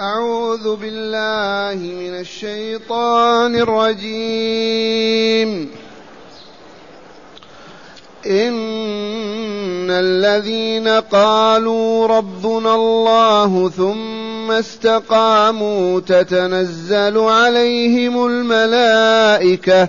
أعوذ بالله من الشيطان الرجيم. إن الذين قالوا ربنا الله ثم استقاموا تتنزل عليهم الملائكة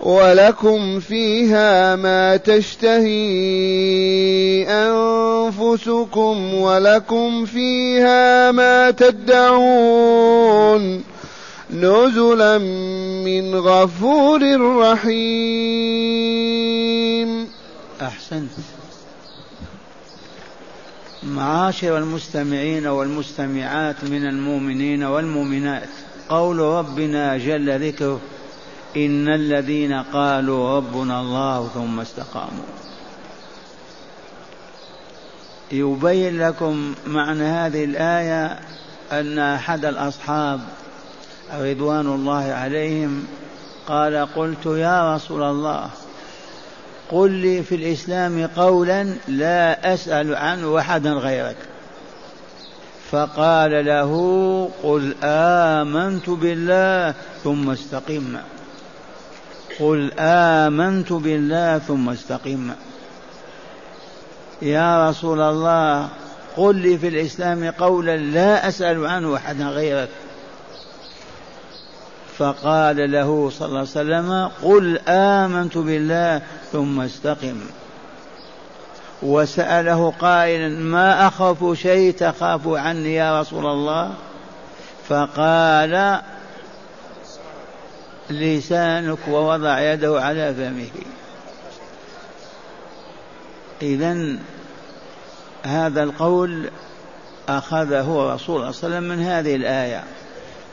ولكم فيها ما تشتهي أنفسكم ولكم فيها ما تدعون نزلا من غفور رحيم. أحسنت. معاشر المستمعين والمستمعات من المؤمنين والمؤمنات قول ربنا جل ذكره إن الذين قالوا ربنا الله ثم استقاموا. يبين لكم معنى هذه الآية أن أحد الأصحاب رضوان الله عليهم قال قلت يا رسول الله قل لي في الإسلام قولا لا أسأل عنه أحدا غيرك. فقال له قل آمنت بالله ثم استقم. قل آمنت بالله ثم استقم. يا رسول الله قل لي في الإسلام قولا لا أسأل عنه أحدا غيرك. فقال له صلى الله عليه وسلم قل آمنت بالله ثم استقم. وسأله قائلا ما أخاف شيء تخاف عني يا رسول الله؟ فقال لسانك ووضع يده على فمه. إذا هذا القول أخذه رسول الله صلى الله عليه وسلم من هذه الآية.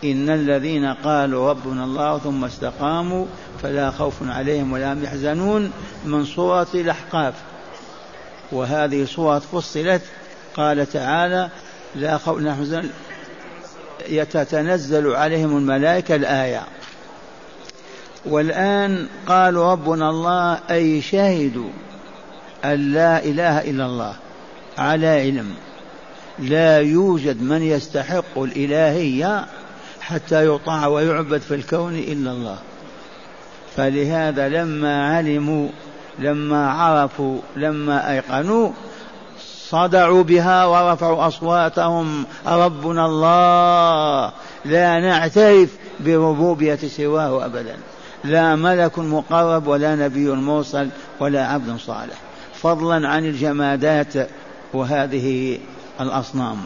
إن الذين قالوا ربنا الله ثم استقاموا فلا خوف عليهم ولا هم يحزنون من سورة الأحقاف. وهذه سورة فصلت قال تعالى لا خوف نحزن يتتنزل عليهم الملائكة الآية. والآن قالوا ربنا الله أي شهدوا أن لا إله إلا الله على علم. لا يوجد من يستحق الإلهية حتى يطاع ويعبد في الكون إلا الله. فلهذا لما علموا لما عرفوا لما أيقنوا صدعوا بها ورفعوا أصواتهم ربنا الله لا نعترف بربوبية سواه أبدا. لا ملك مقرب ولا نبي مرسل ولا عبد صالح. فضلا عن الجمادات وهذه الأصنام.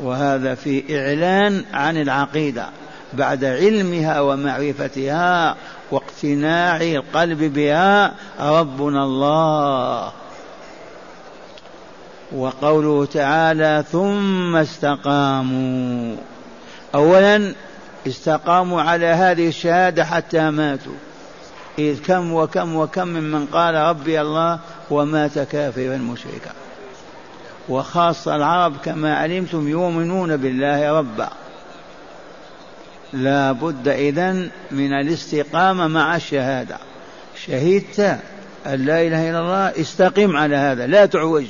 وهذا في إعلان عن العقيدة بعد علمها ومعرفتها واقتناع القلب بها. ربنا الله. وقوله تعالى ثم استقاموا. اولا استقاموا على هذه الشهادة حتى ماتوا. إذ كم وكم وكم ممن قال ربي الله ومات كافرا مشركا. وخاصة العرب كما علمتم يؤمنون بالله ربا. لا بد إذن من الاستقامة مع الشهادة. شهدت أن لا إله إلا الله استقم على هذا لا تعوج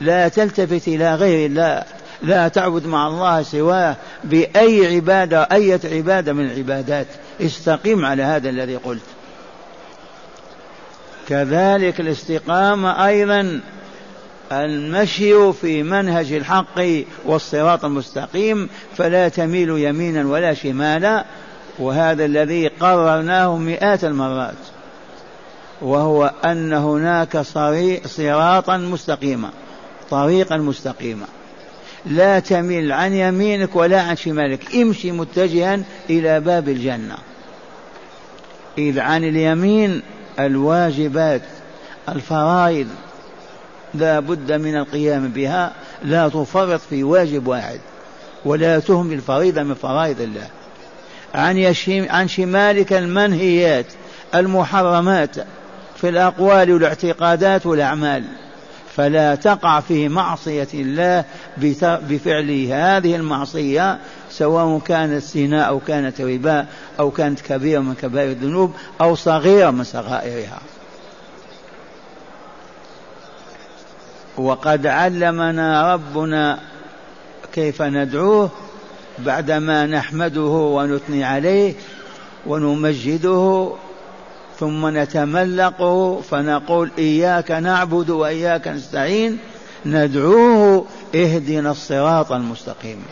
لا تلتفت إلى غير الله. لا تعبد مع الله سواه بأي عبادة أية عبادة من العبادات. استقم على هذا الذي قلت. كذلك الاستقامة أيضا المشي في منهج الحق والصراط المستقيم فلا تميل يمينا ولا شمالا وهذا الذي قررناه مئات المرات. وهو أن هناك صراطا مستقيما طريقا مستقيما. لا تميل عن يمينك ولا عن شمالك. امشي متجها إلى باب الجنة. إذ عن اليمين الواجبات الفرائض لا بد من القيام بها. لا تفرط في واجب واحد ولا تهمل فريضة من فرائض الله. عن, عن شمالك المنهيات المحرمات في الأقوال والاعتقادات والأعمال. فلا تقع في معصية الله بفعل هذه المعصية سواء كانت زنا أو كانت ربا أو كانت كبيرة من كبائر الذنوب أو صغيرة من صغائرها. وقد علمنا ربنا كيف ندعوه بعدما نحمده ونثني عليه ونمجده ثم نتملقه فنقول إياك نعبد وإياك نستعين ندعوه اهدنا الصراط المستقيم.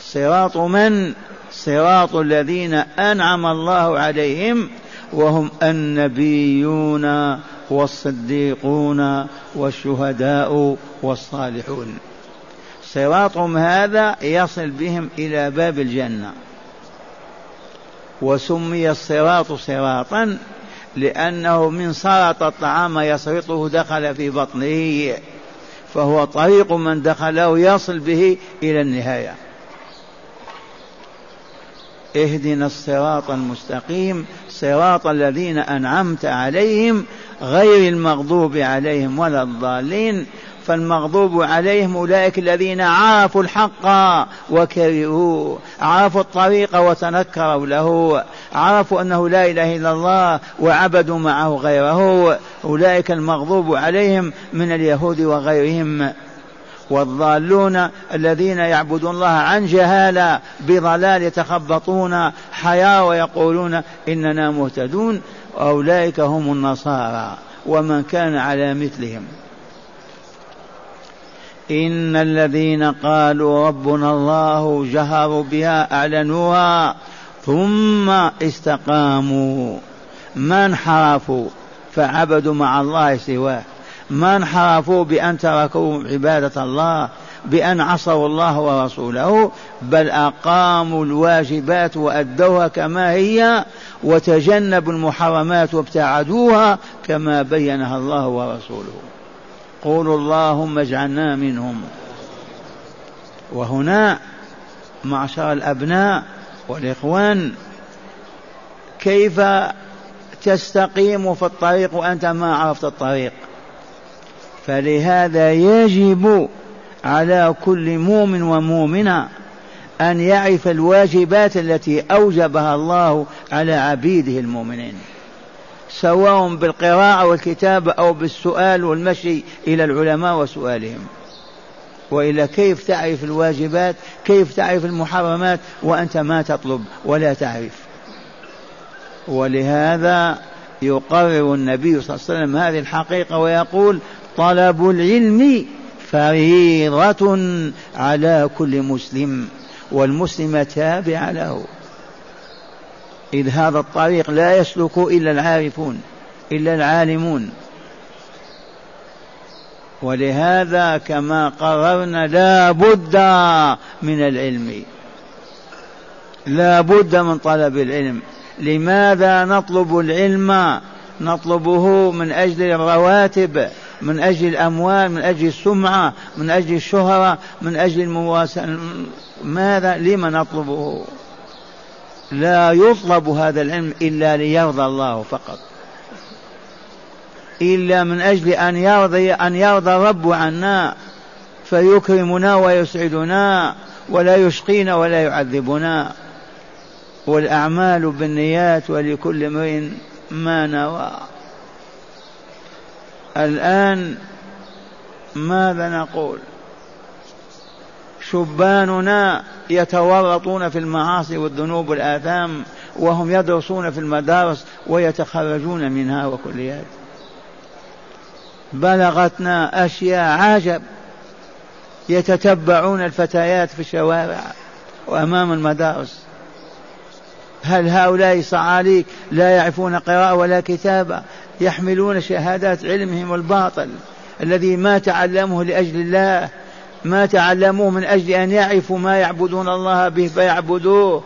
صراط من؟ صراط الذين أنعم الله عليهم وهم النبيون والصديقون والشهداء والصالحون. صراطهم هذا يصل بهم إلى باب الجنة. وسمي الصراط صراطا لأنه من سرط الطعام يسرطه دخل في بطنه فهو طريق من دخله يصل به إلى النهاية. اهدنا الصراط المستقيم صراط الذين أنعمت عليهم غير المغضوب عليهم ولا الضالين. فالمغضوب عليهم أولئك الذين عرفوا الحق وكرهوه عرفوا الطريق وتنكروا له عرفوا أنه لا إله إلا الله وعبدوا معه غيره. أولئك المغضوب عليهم من اليهود وغيرهم. والضالون الذين يعبدون الله عن جهالة بضلال يتخبطون حياة ويقولون إننا مهتدون. أولئك هم النصارى ومن كان على مثلهم. إن الذين قالوا ربنا الله جهروا بها أعلنوها ثم استقاموا. ما انحرفوا فعبدوا مع الله سواه. ما انحرفوا بأن تركوا عبادة الله بأن عصوا الله ورسوله بل أقاموا الواجبات وأدوها كما هي وتجنبوا المحرمات وابتعدوها كما بينها الله ورسوله. قولوا اللهم اجعلنا منهم. وهنا معشر الأبناء والإخوان كيف تستقيم في الطريق وأنت ما عرفت الطريق؟ فلهذا يجب على كل مؤمن ومؤمنة أن يعرف الواجبات التي أوجبها الله على عبيده المؤمنين. سواء بالقراءة والكتابة أو بالسؤال والمشي إلى العلماء وسؤالهم. وإلا كيف تعرف الواجبات؟ كيف تعرف المحرمات؟ وأنت ما تطلب ولا تعرف. ولهذا يقرر النبي صلى الله عليه وسلم هذه الحقيقة ويقول طلب العلم فريضة على كل مسلم والمسلم تابع له. إذ هذا الطريق لا يسلك إلا العارفون إلا العالمون. ولهذا كما قررنا لا بد من العلم. لا بد من طلب العلم. لماذا نطلب العلم؟ نطلبه من أجل الرواتب من أجل الأموال من أجل السمعة من أجل الشهرة من أجل المواساة. ماذا؟ لما نطلبه؟ لا يطلب هذا العلم إلا ليرضى الله فقط. إلا من أجل أن يرضي أن يرضى الرب عنا فيكرمنا ويسعدنا ولا يشقينا ولا يعذبنا. والأعمال بالنيات ولكل امرئ ما نوى. الآن ماذا نقول؟ شباننا يتورطون في المعاصي والذنوب والآثام وهم يدرسون في المدارس ويتخرجون منها وكليات بلغتنا أشياء عجب يتتبعون الفتيات في الشوارع وأمام المدارس. هل هؤلاء صعاليك لا يعرفون قراءة ولا كتابة يحملون شهادات علمهم الباطل الذي ما تعلمه لأجل الله ما تعلموه من أجل أن يعرفوا ما يعبدون الله به فيعبدوه.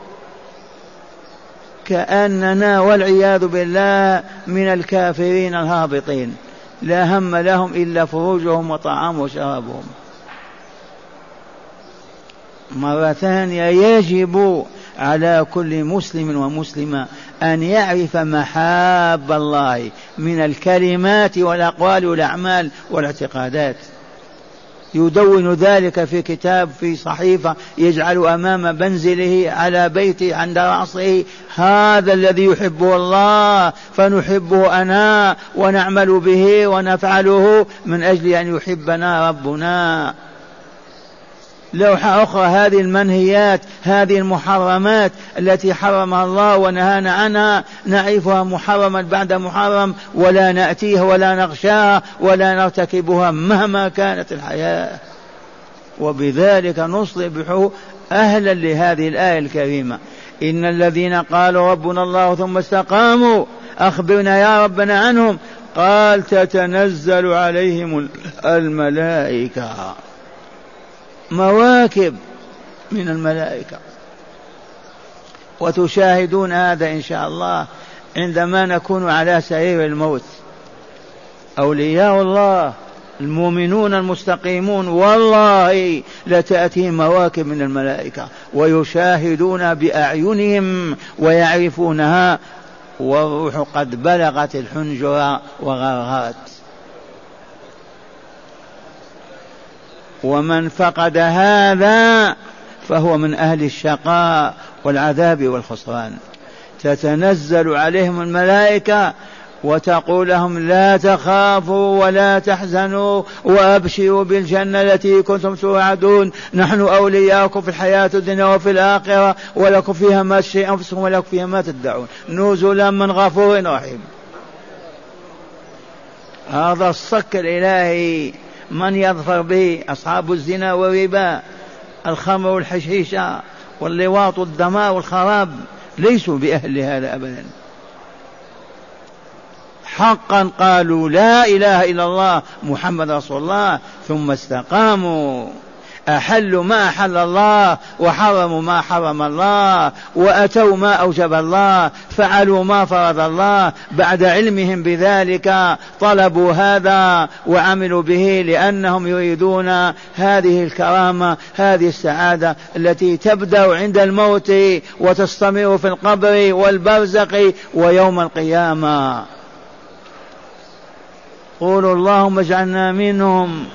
كأننا والعياذ بالله من الكافرين الهابطين. لا هم لهم إلا فروجهم وطعام وشرابهم. مرة ثانية يجب على كل مسلم ومسلمة أن يعرف محاب الله من الكلمات والأقوال والأعمال والاعتقادات. يدون ذلك في كتاب في صحيفة يجعل أمام منزله على بيته عند رأسه هذا الذي يحبه الله فنحبه أنا ونعمل به ونفعله من أجل أن يحبنا ربنا. لوحة أخرى هذه المنهيات هذه المحرمات التي حرمها الله ونهانا عنها نعرفها محرما بعد محرم ولا نأتيها ولا نغشاها ولا نرتكبها مهما كانت الحياة. وبذلك نصبح أهلا لهذه الآية الكريمة. إن الذين قالوا ربنا الله ثم استقاموا أخبرنا يا ربنا عنهم قال تتنزل عليهم الملائكة. مواكب من الملائكة. وتشاهدون هذا إن شاء الله عندما نكون على سرير الموت. أولياء الله المؤمنون المستقيمون والله لتأتيهم مواكب من الملائكة. ويشاهدون بأعينهم ويعرفونها والروح قد بلغت الحنجر وغرغرت. ومن فقد هذا فهو من أهل الشقاء والعذاب والخسران. تتنزل عليهم الملائكة وتقول لهم لا تخافوا ولا تحزنوا وأبشروا بالجنة التي كنتم توعدون. نحن أولياؤكم في الحياة الدنيا وفي الآخرة ولكم فيها ما تشتهي أنفسكم ولكم فيها ما تدعون. نزلا من غفور رحيم. هذا الصك الإلهي من يظفر به أصحاب الزنا والربا الخمر والحشيشة واللواط والدماء والخراب ليسوا بأهل هذا أبدا. حقا قالوا لا إله إلا الله محمد رسول الله ثم استقاموا. أحلوا ما أحل الله وحرموا ما حرم الله وأتوا ما أوجب الله فعلوا ما فرض الله بعد علمهم بذلك طلبوا هذا وعملوا به لأنهم يريدون هذه الكرامة هذه السعادة التي تبدأ عند الموت وتستمر في القبر والبرزق ويوم القيامة. قولوا اللهم اجعلنا منهم.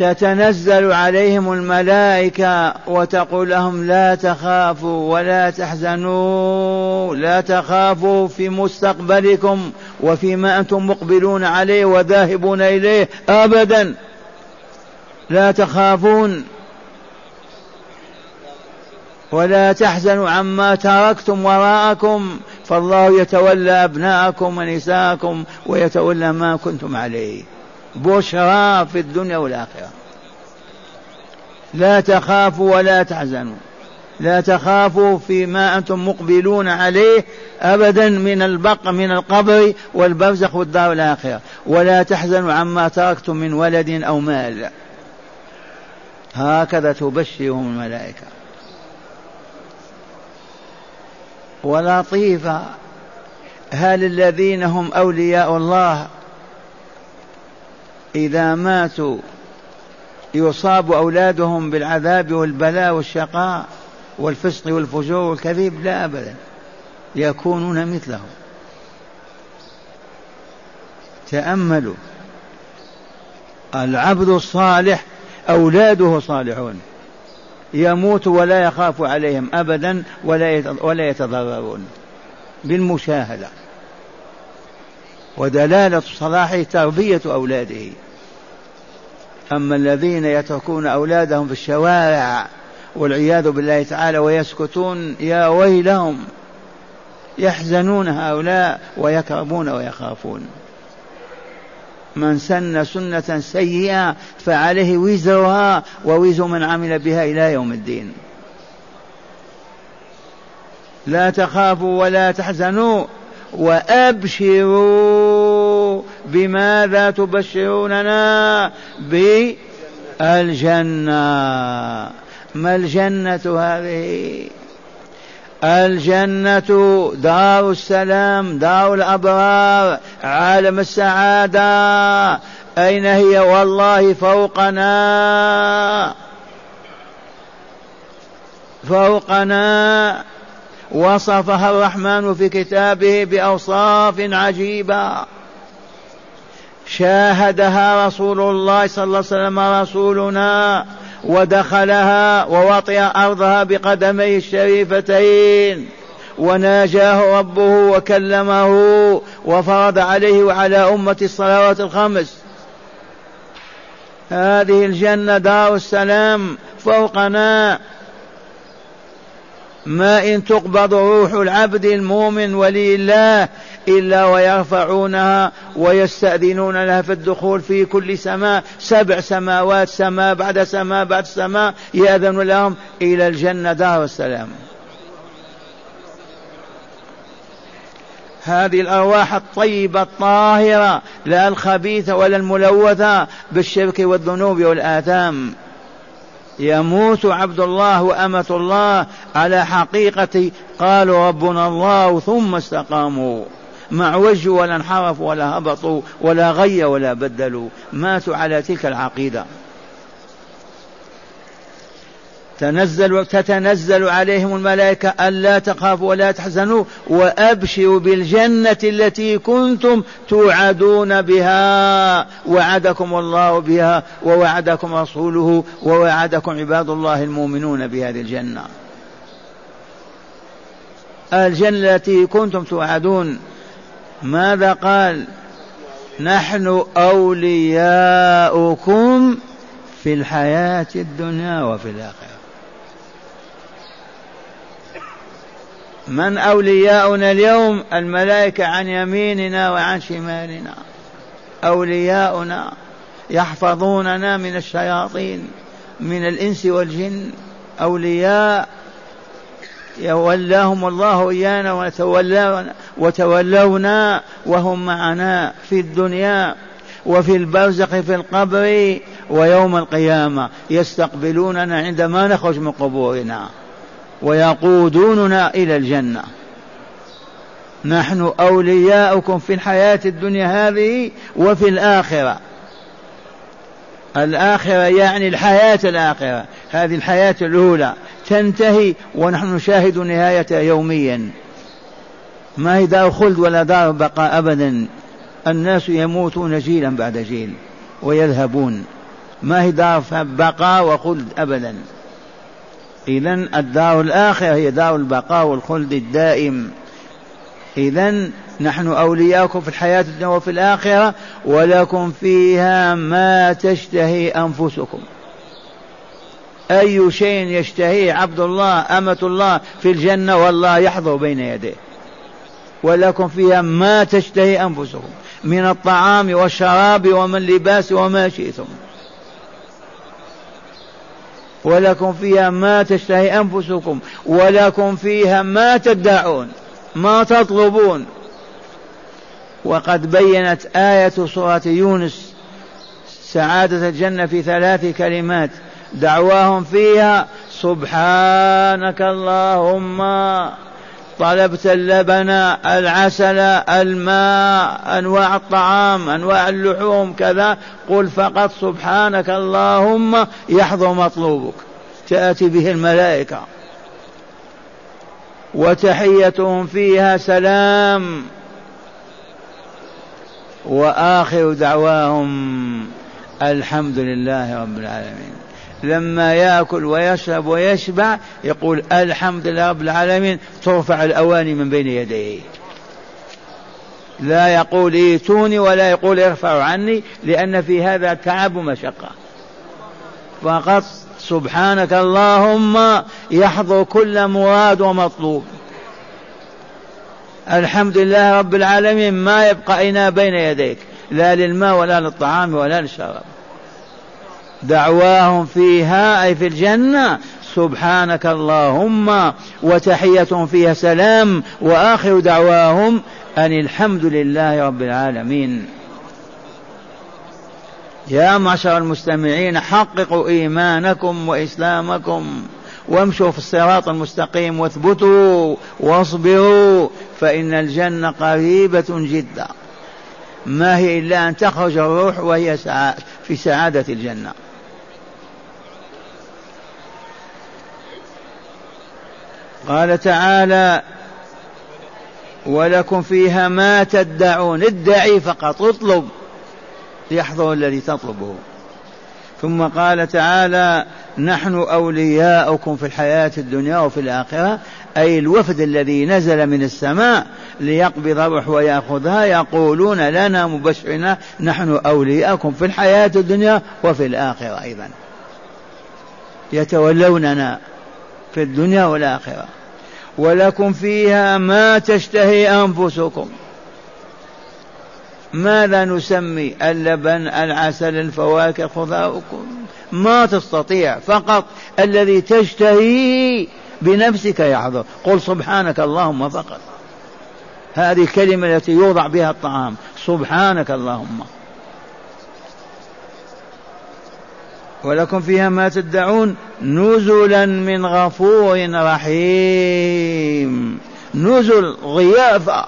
تتنزل عليهم الملائكة وتقول لهم لا تخافوا ولا تحزنوا لا تخافوا في مستقبلكم وفيما أنتم مقبلون عليه وذاهبون إليه أبدا. لا تخافون. ولا تحزنوا عما تركتم وراءكم. فالله يتولى أبناءكم ونساءكم ويتولى ما كنتم عليه. بشرى في الدنيا والآخرة. لا تخافوا ولا تحزنوا. لا تخافوا فيما أنتم مقبلون عليه أبدا من البق من القبر والبرزخ والدار الآخرة. ولا تحزنوا عما تركتم من ولد أو مال. هكذا تبشرهم الملائكة. ولطيفة. هل الذين هم أولياء الله إذا ماتوا يصاب أولادهم بالعذاب والبلاء والشقاء والفسق والفجور والكذب لا أبدا. يكونون مثلهم. تأملوا. العبد الصالح أولاده صالحون. يموت ولا يخاف عليهم أبدا ولا ولا يتضررون. بالمشاهدة. ودلالة صلاحه تربية أولاده. أما الذين يتركون أولادهم في الشوارع والعياذ بالله تعالى ويسكتون يا ويلهم يحزنون هؤلاء ويكربون ويخافون. من سن سنة سيئة فعليه وزرها ووزر من عمل بها إلى يوم الدين. لا تخافوا ولا تحزنوا. وأبشروا بماذا تبشروننا بالجنة. ما الجنة هذه؟ الجنة دار السلام دار الأبرار عالم السعادة. أين هي؟ والله فوقنا. فوقنا. وصفها الرحمن في كتابه بأوصاف عجيبة. شاهدها رسول الله صلى الله عليه وسلم رسولنا ودخلها ووطئ أرضها بقدميه الشريفتين. وناجاه ربه وكلمه وفرض عليه وعلى أمة الصلوات الخمس. هذه الجنة دار السلام فوقنا ما إن تقبض روح العبد المؤمن ولي الله إلا ويرفعونها ويستأذنون لها في الدخول في كل سماء. سبع سماوات سماء بعد سماء بعد سماء يأذن لهم إلى الجنة. دار السلام. هذه الأرواح الطيبة الطاهرة لا الخبيثة ولا الملوثة بالشرك والذنوب والآثام. يموت عبد الله وأمة الله على حقيقة قالوا ربنا الله ثم استقاموا. ما عوجوا ولا انحرفوا ولا هبطوا ولا غي ولا بدلوا. ماتوا على تلك العقيدة. تنزل تتنزل عليهم الملائكة ألا تخافوا ولا تحزنوا وأبشروا بالجنة التي كنتم توعدون بها. وعدكم الله بها ووعدكم رسوله ووعدكم عباد الله المؤمنون بهذه الجنة. الجنة التي كنتم توعدون. ماذا قال؟ نحن أولياؤكم في الحياة الدنيا وفي الآخرة. من أولياؤنا اليوم؟ الملائكة عن يميننا وعن شمالنا. أولياؤنا يحفظوننا من الشياطين من الإنس والجن. أولياء يولاهم الله إيانا وتولونا, وتولونا وهم معنا في الدنيا وفي البرزخ في القبر ويوم القيامة. يستقبلوننا عندما نخرج من قبورنا. ويقودوننا إلى الجنة. نحن أولياؤكم في الحياة الدنيا هذه وفي الآخرة. الآخرة يعني الحياة الآخرة. هذه الحياة الأولى. تنتهي ونحن نشاهد نهايتها يوميا. ما هي دار خلد ولا دار بقاء أبدا. الناس يموتون جيلا بعد جيل ويذهبون. ما هي دار بقاء وخلد أبدا. إذا الدار الآخرة هي دار البقاء والخلد الدائم. إذا نحن أولياؤكم في الحياة الدنيا وفي الآخرة ولكم فيها ما تشتهي أنفسكم. أي شيء يشتهيه عبد الله أمة الله في الجنة والله يحضر بين يديه. ولكم فيها ما تشتهي أنفسكم من الطعام والشراب ومن اللباس وما شئتم. ولكم فيها ما تشتهي أنفسكم ولكم فيها ما تدعون ما تطلبون. وقد بينت آية سورة يونس سعادة الجنة في ثلاث كلمات دعواهم فيها سبحانك اللهم. طلبت اللبن العسل الماء أنواع الطعام أنواع اللحوم كذا. قل فقط سبحانك اللهم يحضر مطلوبك. تأتي به الملائكة. وتحيتهم فيها سلام. وآخر دعواهم الحمد لله رب العالمين. لما ياكل ويشرب ويشبع يقول الحمد لله رب العالمين ترفع الأواني من بين يديه. لا يقول ايتوني ولا يقول ارفعوا عني لأن في هذا تعب ومشقة. فقط سبحانك اللهم يحضر كل مراد ومطلوب. الحمد لله رب العالمين ما يبقى إنا بين يديك لا للماء ولا للطعام ولا للشراب. دعواهم فيها أي في الجنة. سبحانك اللهم وتحيتهم فيها سلام وآخر دعواهم أن الحمد لله رب العالمين. يا معشر المستمعين حققوا إيمانكم وإسلامكم وامشوا في الصراط المستقيم واثبتوا واصبروا فإن الجنة قريبة جدا. ما هي إلا أن تخرج الروح وهي في سعادة الجنة. قال تعالى ولكم فيها ما تدعون ادعي فقط اطلب يحضر الذي تطلبه. ثم قال تعالى نحن أولياؤكم في الحياة الدنيا وفي الآخرة أي الوفد الذي نزل من السماء ليقبض الروح ويأخذها يقولون لنا مبشرين نحن أولياؤكم في الحياة الدنيا وفي الآخرة أيضا. يتولوننا في الدنيا والآخرة. ولكم فيها ما تشتهي أنفسكم. ماذا نسمي اللبن العسل الفواكه؟ الخضار ما تستطيع فقط الذي تشتهي بنفسك يحضر. قل سبحانك اللهم فقط. هذه الكلمة التي يوضع بها الطعام. سبحانك اللهم. ولكم فيها ما تدعون نزلا من غفور رحيم. نزل ضيافة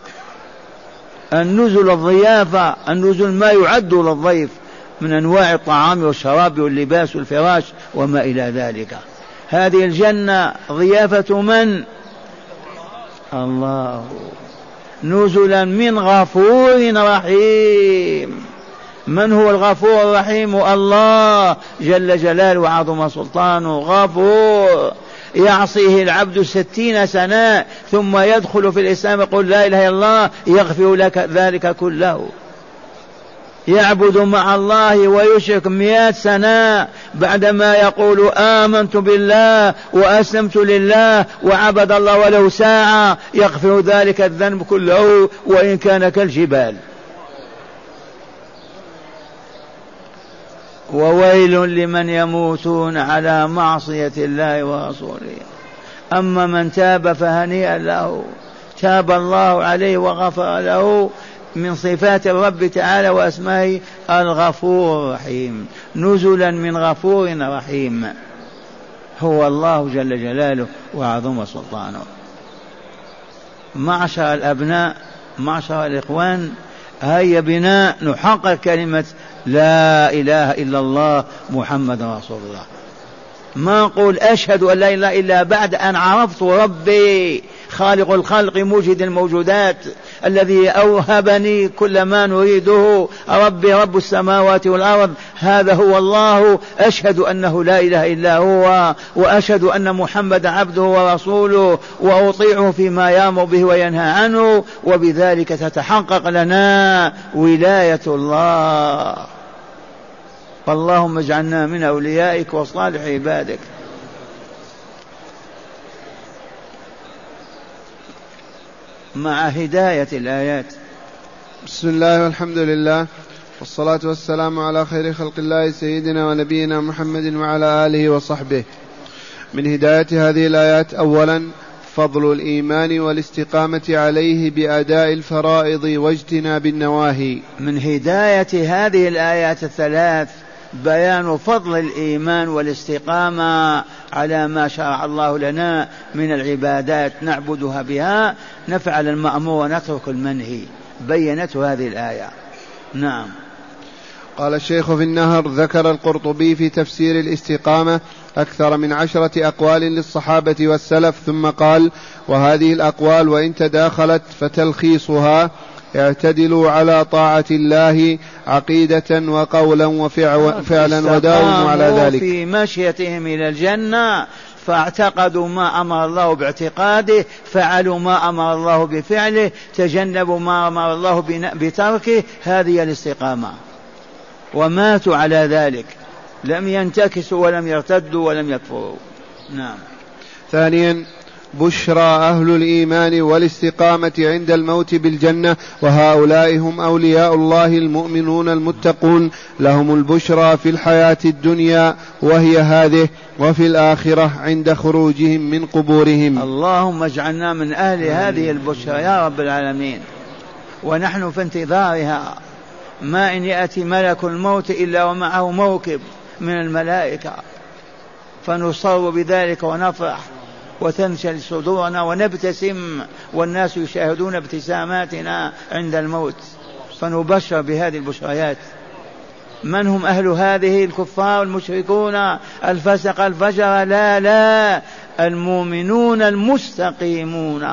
النزل الضيافة النزل ما يعد للضيف من أنواع الطعام والشراب واللباس والفراش وما إلى ذلك. هذه الجنة ضيافة من؟ الله. نزلا من غفور رحيم. من هو الغفور الرحيم؟ الله جل جلاله وعظم سلطانه. غفور. يعصيه العبد ستين سنة ثم يدخل في الإسلام يقول لا إله إلا الله يغفر لك ذلك كله. يعبد مع الله ويشرك مئة سنة بعدما يقول آمنت بالله وأسلمت لله وعبد الله ولو ساعة يغفر ذلك الذنب كله وإن كان كالجبال. وويل لمن يموتون على معصية الله ورسوله. أما من تاب فهنيئا له تاب الله عليه وغفر له من صفات الرب تعالى وأسمائه الغفور الرحيم. نزلا من غفور رحيم. هو الله جل جلاله وعظم سلطانه. معشر الأبناء معشر الإخوان هيا بنا نحقق كلمة لا إله إلا الله محمد رسول الله. ما نقول أشهد أن لا إله إلا بعد أن عرفت ربي خالق الخلق موجد الموجودات الذي أوهبني كل ما نريده. ربي رب السماوات والأرض. هذا هو الله. أشهد أنه لا إله إلا هو وأشهد أن محمد عبده ورسوله وأطيعه فيما يأمر به وينهى عنه. وبذلك تتحقق لنا ولاية الله. اللهم اجعلنا من أوليائك وصالح عبادك. مع هداية الآيات. بسم الله والحمد لله والصلاة والسلام على خير خلق الله سيدنا ونبينا محمد وعلى آله وصحبه. من هداية هذه الآيات أولا فضل الإيمان والاستقامة عليه بأداء الفرائض واجتناب النواهي. من هداية هذه الآيات الثلاث بيان فضل الإيمان والاستقامة على ما شرع الله لنا من العبادات نعبدها بها نفعل المأمور ونترك المنهي. بينته هذه الآية. نعم. قال الشيخ في النهر ذكر القرطبي في تفسير الاستقامة أكثر من عشرة أقوال للصحابة والسلف ثم قال وهذه الأقوال وإن تداخلت فتلخيصها اعتدلوا على طاعة الله عقيدة وقولا وفعلا وداوموا على ذلك. في مشيتهم إلى الجنة فاعتقدوا ما أمر الله باعتقاده فعلوا ما أمر الله بفعله تجنبوا ما أمر الله بتركه هذه الاستقامة. وماتوا على ذلك. لم ينتكسوا ولم يرتدوا ولم يكفروا. نعم. ثانيا بشرى أهل الإيمان والاستقامة عند الموت بالجنة وهؤلاء هم أولياء الله المؤمنون المتقون. لهم البشرى في الحياة الدنيا وهي هذه وفي الآخرة عند خروجهم من قبورهم. اللهم اجعلنا من أهل هذه البشرى يا رب العالمين. ونحن في انتظارها. ما إن يأتي ملك الموت إلا ومعه موكب من الملائكة. فنصر بذلك ونفرح. وتنشل صدورنا ونبتسم والناس يشاهدون ابتساماتنا عند الموت. فنبشر بهذه البشريات. من هم أهل هذه الكفار المشركون؟ الفسق الفجر لا لا. المؤمنون المستقيمون.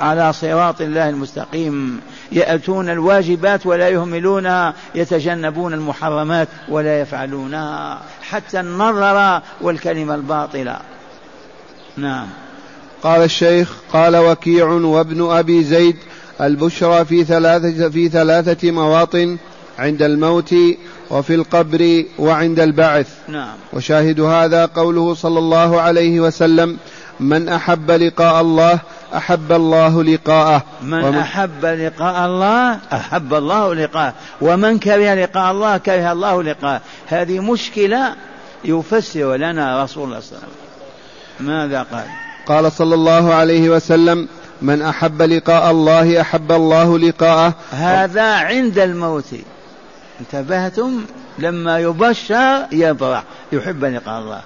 على صراط الله المستقيم. يأتون الواجبات ولا يهملونها يتجنبون المحرمات ولا يفعلونها حتى النظر والكلمة الباطلة. نعم. قال الشيخ قال وكيع وابن أبي زيد البشرى في ثلاثة في ثلاثة مواطن عند الموت وفي القبر وعند البعث. نعم. وشاهد هذا قوله صلى الله عليه وسلم من أحب لقاء الله أحب الله لقاءه. من ومن أحب لقاء الله أحب الله لقاءه. ومن كره لقاء الله كره الله لقاءه. هذه مشكلة يفسر لنا رسول الله صلى الله عليه وسلم. ماذا قال؟ قال صلى الله عليه وسلم من أحب لقاء الله أحب الله لقاءه. هذا عند الموت. انتبهتم؟ لما يبشر يفرح يحب لقاء الله.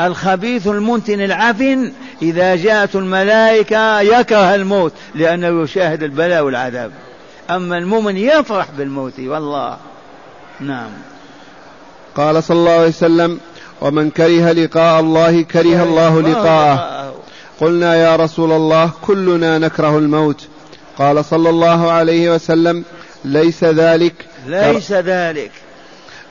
الخبيث المنتن العفن إذا جاءت الملائكة يكره الموت لأنه يشاهد البلاء والعذاب. أما المؤمن يفرح بالموت والله. نعم. قال صلى الله عليه وسلم ومن كره لقاء الله كره الله لقاءه. قلنا يا رسول الله كلنا نكره الموت. قال صلى الله عليه وسلم ليس ذلك ليس ذلك.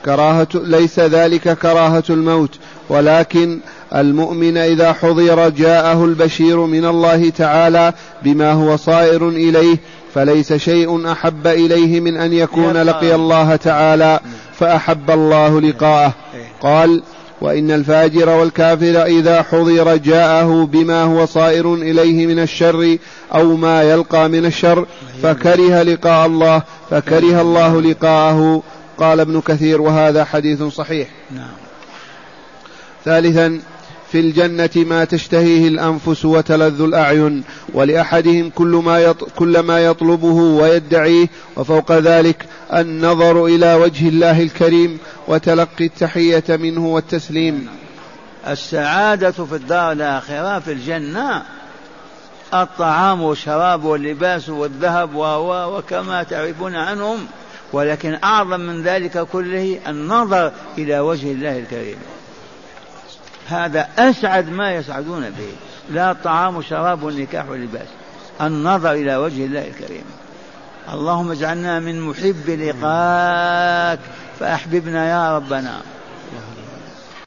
كراهة ليس ذلك كراهة الموت. ولكن المؤمن إذا حضر جاءه البشير من الله تعالى بما هو صائر إليه فليس شيء أحب إليه من أن يكون لقي الله تعالى فأحب الله لقاءه. قال وإن الفاجر والكافر إذا حضر جاءه بما هو صائر إليه من الشر أو ما يلقى من الشر فكره لقاء الله فكره الله لقاءه. قال ابن كثير وهذا حديث صحيح. نعم. ثالثا في الجنة ما تشتهيه الأنفس وتلذ الأعين ولأحدهم كل ما يط... كل ما يطلبه ويدعيه وفوق ذلك النظر إلى وجه الله الكريم وتلقي التحية منه والتسليم. السعادة في الدار الآخرة في الجنة الطعام والشراب واللباس والذهب وكما تعرفون عنهم ولكن أعظم من ذلك كله النظر إلى وجه الله الكريم. هذا أسعد ما يسعدون به. لا الطعام والشراب والنكاح واللباس. النظر إلى وجه الله الكريم. اللهم اجعلنا من محب لقاك فأحببنا يا ربنا.